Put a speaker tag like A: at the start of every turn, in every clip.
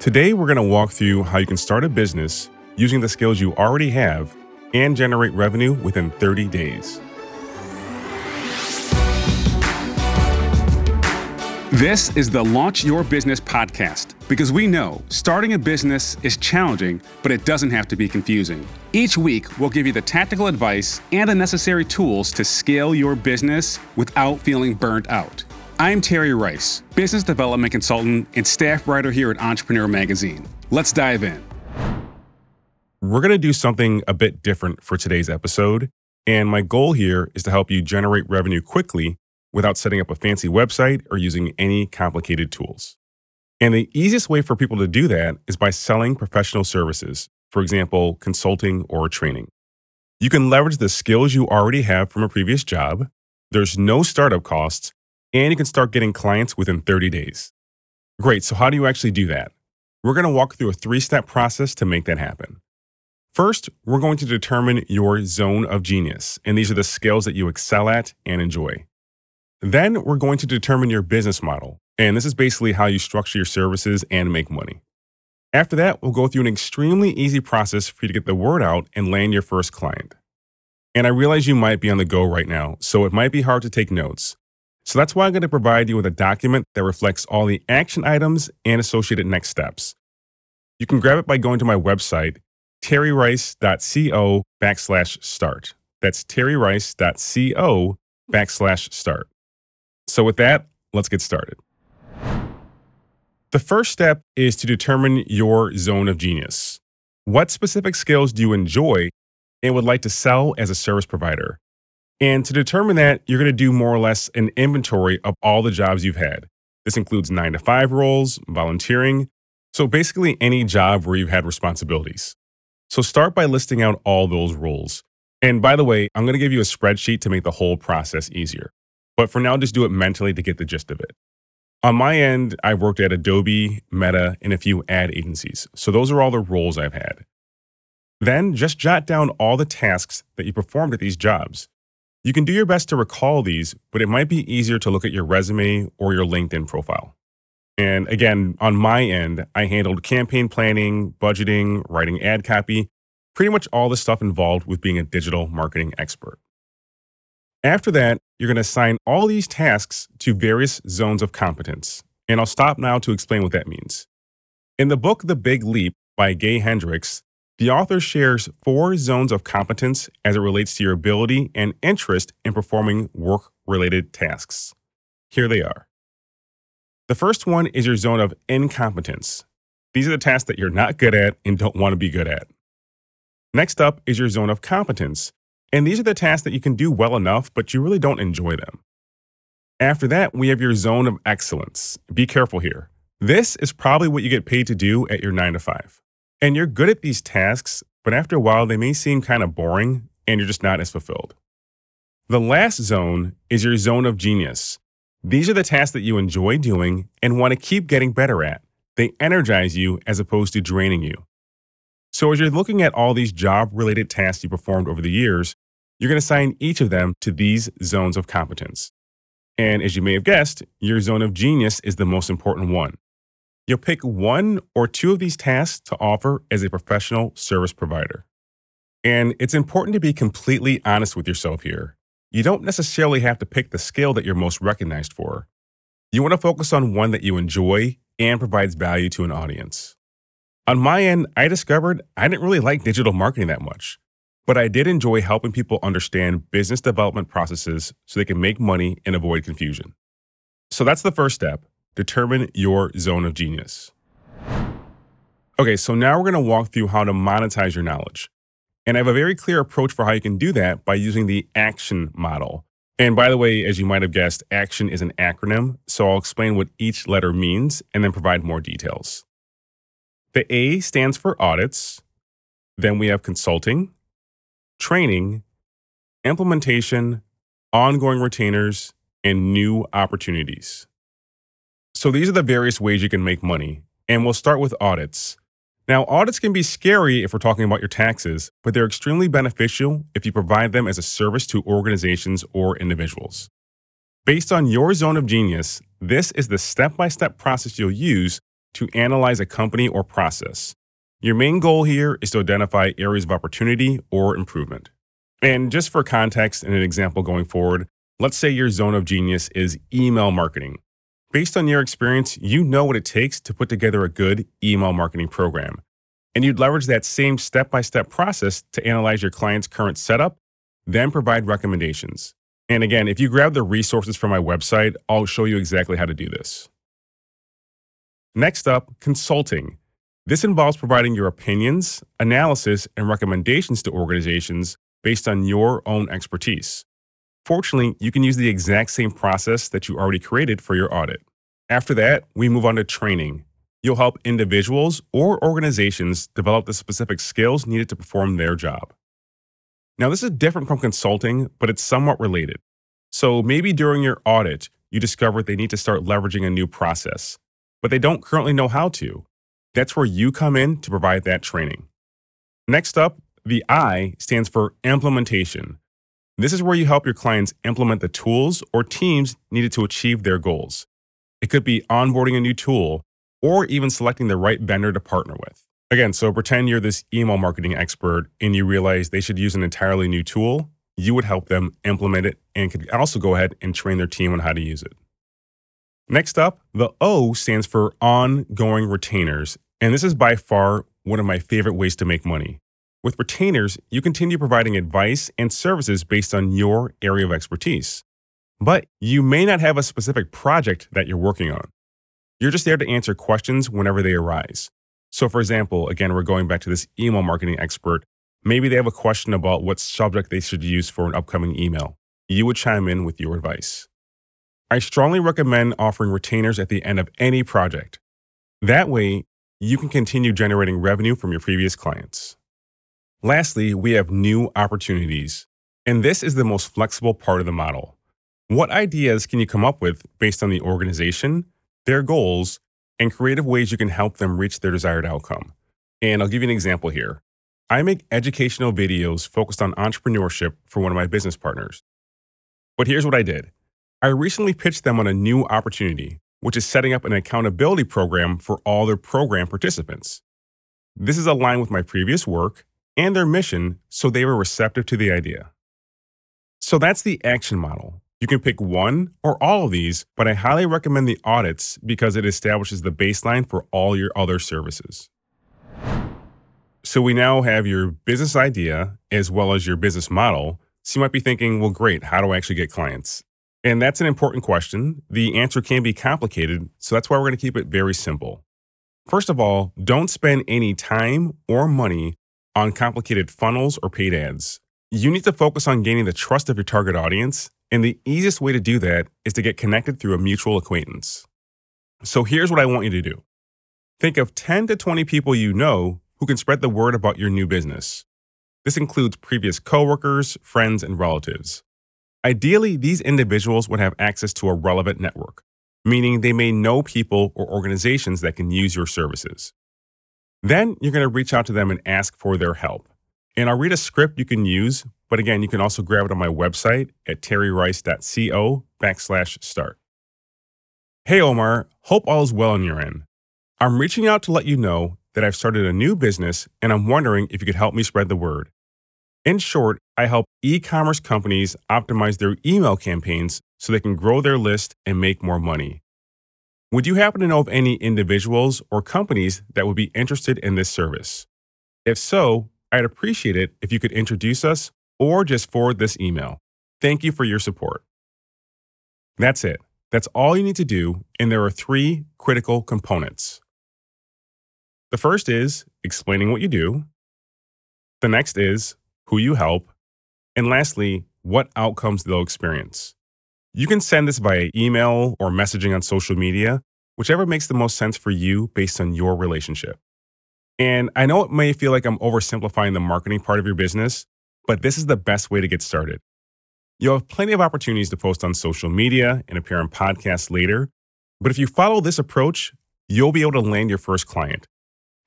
A: Today, we're going to walk through how you can start a business using the skills you already have and generate revenue within 30 days.
B: This is the Launch Your Business podcast because we know starting a business is challenging, but it doesn't have to be confusing. Each week, we'll give you the tactical advice and the necessary tools to scale your business without feeling burnt out. I'm Terry Rice, business development consultant and staff writer here at Entrepreneur Magazine. Let's dive in.
A: We're going to do something a bit different for today's episode. And my goal here is to help you generate revenue quickly without setting up a fancy website or using any complicated tools. And the easiest way for people to do that is by selling professional services, for example, consulting or training. You can leverage the skills you already have from a previous job. There's no startup costs, and you can start getting clients within 30 days. Great, so how do you actually do that? We're going to walk through a three step process to make that happen. First, we're going to determine your zone of genius, and these are the skills that you excel at and enjoy. Then, we're going to determine your business model, and this is basically how you structure your services and make money. After that, we'll go through an extremely easy process for you to get the word out and land your first client. And I realize you might be on the go right now, so it might be hard to take notes. So that's why I'm going to provide you with a document that reflects all the action items and associated next steps. You can grab it by going to my website, terryrice.co backslash start. That's terryrice.co backslash start. So with that, let's get started. The first step is to determine your zone of genius. What specific skills do you enjoy and would like to sell as a service provider? And to determine that, you're going to do more or less an inventory of all the jobs you've had. This includes nine to five roles, volunteering. So basically, any job where you've had responsibilities. So start by listing out all those roles. And by the way, I'm going to give you a spreadsheet to make the whole process easier. But for now, just do it mentally to get the gist of it. On my end, I've worked at Adobe, Meta, and a few ad agencies. So those are all the roles I've had. Then just jot down all the tasks that you performed at these jobs. You can do your best to recall these, but it might be easier to look at your resume or your LinkedIn profile. And again, on my end, I handled campaign planning, budgeting, writing ad copy, pretty much all the stuff involved with being a digital marketing expert. After that, you're going to assign all these tasks to various zones of competence. And I'll stop now to explain what that means. In the book The Big Leap by Gay Hendricks, the author shares four zones of competence as it relates to your ability and interest in performing work related tasks. Here they are. The first one is your zone of incompetence. These are the tasks that you're not good at and don't want to be good at. Next up is your zone of competence, and these are the tasks that you can do well enough, but you really don't enjoy them. After that, we have your zone of excellence. Be careful here. This is probably what you get paid to do at your 9 to 5. And you're good at these tasks, but after a while, they may seem kind of boring and you're just not as fulfilled. The last zone is your zone of genius. These are the tasks that you enjoy doing and want to keep getting better at. They energize you as opposed to draining you. So, as you're looking at all these job related tasks you performed over the years, you're going to assign each of them to these zones of competence. And as you may have guessed, your zone of genius is the most important one. You'll pick one or two of these tasks to offer as a professional service provider. And it's important to be completely honest with yourself here. You don't necessarily have to pick the skill that you're most recognized for. You want to focus on one that you enjoy and provides value to an audience. On my end, I discovered I didn't really like digital marketing that much, but I did enjoy helping people understand business development processes so they can make money and avoid confusion. So that's the first step determine your zone of genius. Okay, so now we're going to walk through how to monetize your knowledge. And I have a very clear approach for how you can do that by using the action model. And by the way, as you might have guessed, action is an acronym, so I'll explain what each letter means and then provide more details. The A stands for audits, then we have consulting, training, implementation, ongoing retainers, and new opportunities. So these are the various ways you can make money. And we'll start with audits. Now, audits can be scary if we're talking about your taxes, but they're extremely beneficial if you provide them as a service to organizations or individuals. Based on your zone of genius, this is the step by step process you'll use to analyze a company or process. Your main goal here is to identify areas of opportunity or improvement. And just for context and an example going forward, let's say your zone of genius is email marketing. Based on your experience, you know what it takes to put together a good email marketing program. And you'd leverage that same step by step process to analyze your client's current setup, then provide recommendations. And again, if you grab the resources from my website, I'll show you exactly how to do this. Next up, consulting. This involves providing your opinions, analysis, and recommendations to organizations based on your own expertise. Fortunately, you can use the exact same process that you already created for your audit. After that, we move on to training. You'll help individuals or organizations develop the specific skills needed to perform their job. Now, this is different from consulting, but it's somewhat related. So maybe during your audit, you discover they need to start leveraging a new process, but they don't currently know how to. That's where you come in to provide that training. Next up, the I stands for implementation. This is where you help your clients implement the tools or teams needed to achieve their goals. It could be onboarding a new tool or even selecting the right vendor to partner with. Again, so pretend you're this email marketing expert and you realize they should use an entirely new tool. You would help them implement it and could also go ahead and train their team on how to use it. Next up, the O stands for ongoing retainers. And this is by far one of my favorite ways to make money. With retainers, you continue providing advice and services based on your area of expertise. But you may not have a specific project that you're working on. You're just there to answer questions whenever they arise. So, for example, again, we're going back to this email marketing expert. Maybe they have a question about what subject they should use for an upcoming email. You would chime in with your advice. I strongly recommend offering retainers at the end of any project. That way, you can continue generating revenue from your previous clients. Lastly, we have new opportunities. And this is the most flexible part of the model. What ideas can you come up with based on the organization, their goals, and creative ways you can help them reach their desired outcome? And I'll give you an example here. I make educational videos focused on entrepreneurship for one of my business partners. But here's what I did I recently pitched them on a new opportunity, which is setting up an accountability program for all their program participants. This is aligned with my previous work and their mission, so they were receptive to the idea. So that's the action model. You can pick one or all of these, but I highly recommend the audits because it establishes the baseline for all your other services. So we now have your business idea as well as your business model. So you might be thinking, well, great, how do I actually get clients? And that's an important question. The answer can be complicated, so that's why we're going to keep it very simple. First of all, don't spend any time or money on complicated funnels or paid ads. You need to focus on gaining the trust of your target audience, and the easiest way to do that is to get connected through a mutual acquaintance. So here's what I want you to do think of 10 to 20 people you know who can spread the word about your new business. This includes previous coworkers, friends, and relatives. Ideally, these individuals would have access to a relevant network, meaning they may know people or organizations that can use your services. Then you're going to reach out to them and ask for their help. And I'll read a script you can use, but again, you can also grab it on my website at terryrice.co backslash start. Hey Omar, hope all is well on your end. I'm reaching out to let you know that I've started a new business and I'm wondering if you could help me spread the word. In short, I help e commerce companies optimize their email campaigns so they can grow their list and make more money. Would you happen to know of any individuals or companies that would be interested in this service? If so, I'd appreciate it if you could introduce us or just forward this email. Thank you for your support. That's it. That's all you need to do, and there are three critical components. The first is explaining what you do. The next is who you help, and lastly, what outcomes they'll experience. You can send this via email or messaging on social media, whichever makes the most sense for you based on your relationship. And I know it may feel like I'm oversimplifying the marketing part of your business, but this is the best way to get started. You'll have plenty of opportunities to post on social media and appear on podcasts later. But if you follow this approach, you'll be able to land your first client.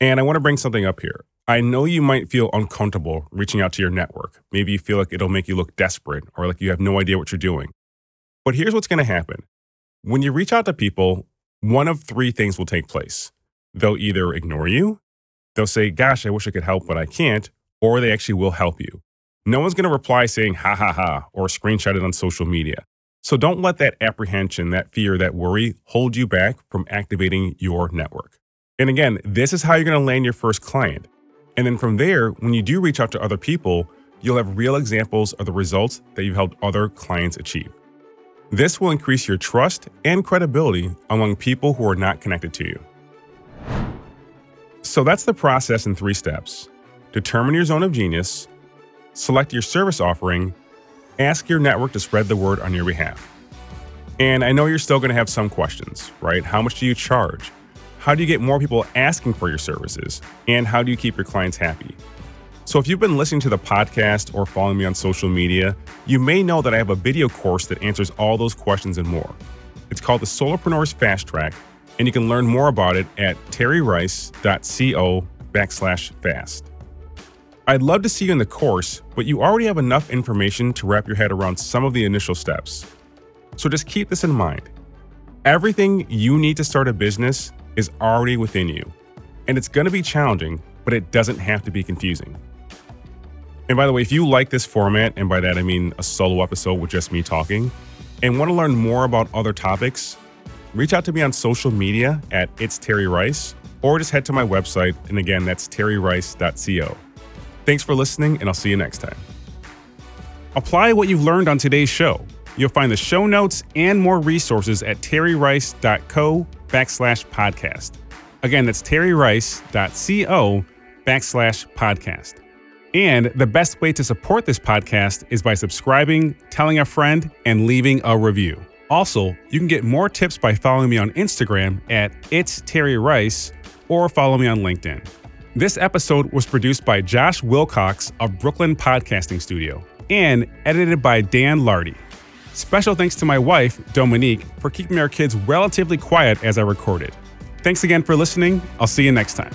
A: And I want to bring something up here. I know you might feel uncomfortable reaching out to your network. Maybe you feel like it'll make you look desperate or like you have no idea what you're doing. But here's what's going to happen when you reach out to people, one of three things will take place. they'll either ignore you, they'll say, Gosh, I wish I could help, but I can't, or they actually will help you. No one's going to reply saying, Ha ha ha, or screenshot it on social media. So don't let that apprehension, that fear, that worry hold you back from activating your network. And again, this is how you're going to land your first client. And then from there, when you do reach out to other people, you'll have real examples of the results that you've helped other clients achieve. This will increase your trust and credibility among people who are not connected to you. So that's the process in three steps determine your zone of genius, select your service offering, ask your network to spread the word on your behalf. And I know you're still going to have some questions, right? How much do you charge? How do you get more people asking for your services? And how do you keep your clients happy? So, if you've been listening to the podcast or following me on social media, you may know that I have a video course that answers all those questions and more. It's called the Solopreneurs Fast Track, and you can learn more about it at terryrice.co backslash fast. I'd love to see you in the course, but you already have enough information to wrap your head around some of the initial steps. So just keep this in mind. Everything you need to start a business is already within you, and it's going to be challenging, but it doesn't have to be confusing. And by the way, if you like this format, and by that I mean a solo episode with just me talking, and want to learn more about other topics, reach out to me on social media at It's Terry Rice, or just head to my website, and again, that's terryrice.co. Thanks for listening, and I'll see you next time. Apply what you've learned on today's show. You'll find the show notes and more resources at terryrice.co backslash podcast. Again, that's terryrice.co backslash podcast. And the best way to support this podcast is by subscribing, telling a friend, and leaving a review. Also, you can get more tips by following me on Instagram at It's Terry Rice or follow me on LinkedIn. This episode was produced by Josh Wilcox of Brooklyn Podcasting Studio and edited by Dan Lardy. Special thanks to my wife, Dominique, for keeping our kids relatively quiet as I recorded. Thanks again for listening. I'll see you next time.